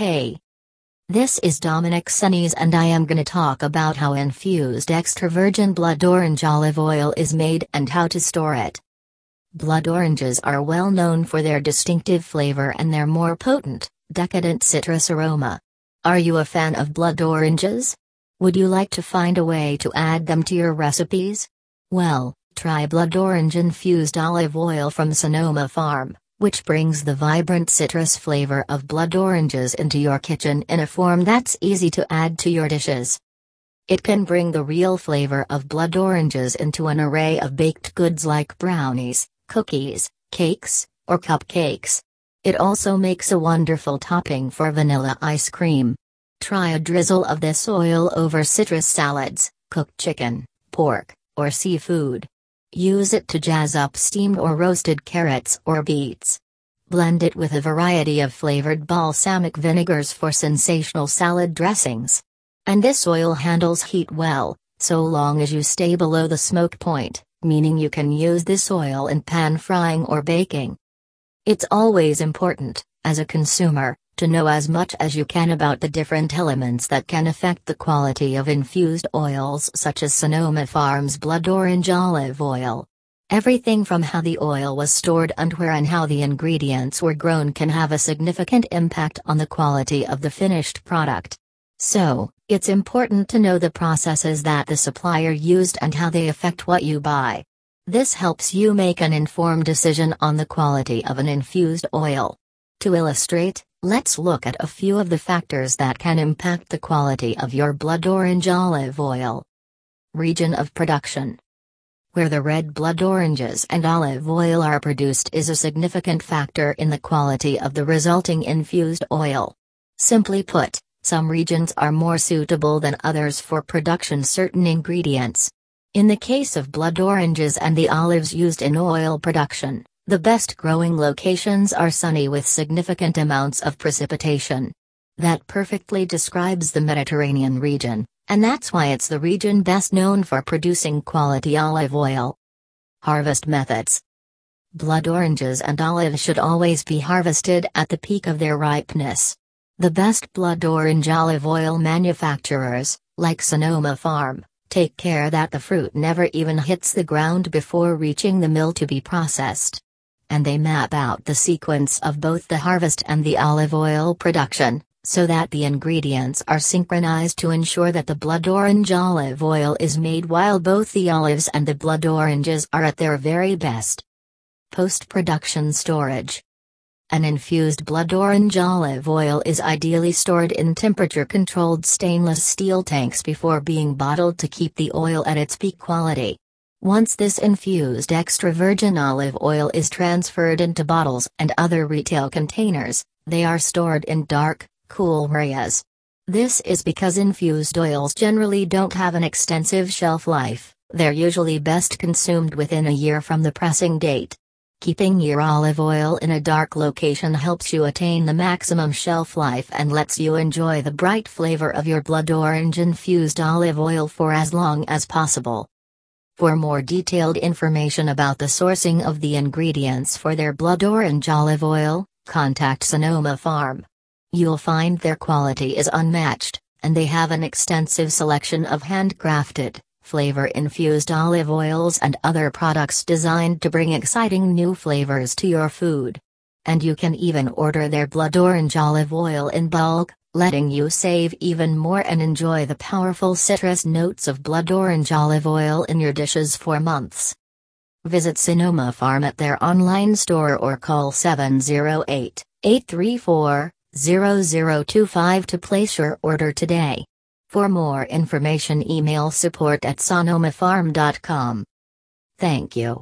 Hey. This is Dominic Sunnies and I am gonna talk about how infused extra virgin blood orange olive oil is made and how to store it. Blood oranges are well known for their distinctive flavor and their more potent, decadent citrus aroma. Are you a fan of blood oranges? Would you like to find a way to add them to your recipes? Well, try blood orange infused olive oil from Sonoma Farm which brings the vibrant citrus flavor of blood oranges into your kitchen in a form that's easy to add to your dishes. It can bring the real flavor of blood oranges into an array of baked goods like brownies, cookies, cakes, or cupcakes. It also makes a wonderful topping for vanilla ice cream. Try a drizzle of this oil over citrus salads, cooked chicken, pork, or seafood. Use it to jazz up steamed or roasted carrots or beets. Blend it with a variety of flavored balsamic vinegars for sensational salad dressings. And this oil handles heat well, so long as you stay below the smoke point, meaning you can use this oil in pan frying or baking. It's always important, as a consumer, to know as much as you can about the different elements that can affect the quality of infused oils such as Sonoma Farm's blood orange olive oil. Everything from how the oil was stored and where and how the ingredients were grown can have a significant impact on the quality of the finished product. So, it's important to know the processes that the supplier used and how they affect what you buy. This helps you make an informed decision on the quality of an infused oil. To illustrate, let's look at a few of the factors that can impact the quality of your blood orange olive oil. Region of production. Where the red blood oranges and olive oil are produced is a significant factor in the quality of the resulting infused oil. Simply put, some regions are more suitable than others for production certain ingredients. In the case of blood oranges and the olives used in oil production, the best growing locations are sunny with significant amounts of precipitation. That perfectly describes the Mediterranean region, and that's why it's the region best known for producing quality olive oil. Harvest methods Blood oranges and olives should always be harvested at the peak of their ripeness. The best blood orange olive oil manufacturers, like Sonoma Farm, take care that the fruit never even hits the ground before reaching the mill to be processed and they map out the sequence of both the harvest and the olive oil production, so that the ingredients are synchronized to ensure that the blood orange olive oil is made while both the olives and the blood oranges are at their very best. Post production storage. An infused blood orange olive oil is ideally stored in temperature controlled stainless steel tanks before being bottled to keep the oil at its peak quality. Once this infused extra virgin olive oil is transferred into bottles and other retail containers, they are stored in dark, cool areas. This is because infused oils generally don't have an extensive shelf life, they're usually best consumed within a year from the pressing date. Keeping your olive oil in a dark location helps you attain the maximum shelf life and lets you enjoy the bright flavor of your blood orange infused olive oil for as long as possible. For more detailed information about the sourcing of the ingredients for their blood orange olive oil, contact Sonoma Farm. You'll find their quality is unmatched, and they have an extensive selection of handcrafted, flavor infused olive oils and other products designed to bring exciting new flavors to your food. And you can even order their blood orange olive oil in bulk, letting you save even more and enjoy the powerful citrus notes of blood orange olive oil in your dishes for months. Visit Sonoma Farm at their online store or call 708 834 0025 to place your order today. For more information, email support at sonomafarm.com. Thank you.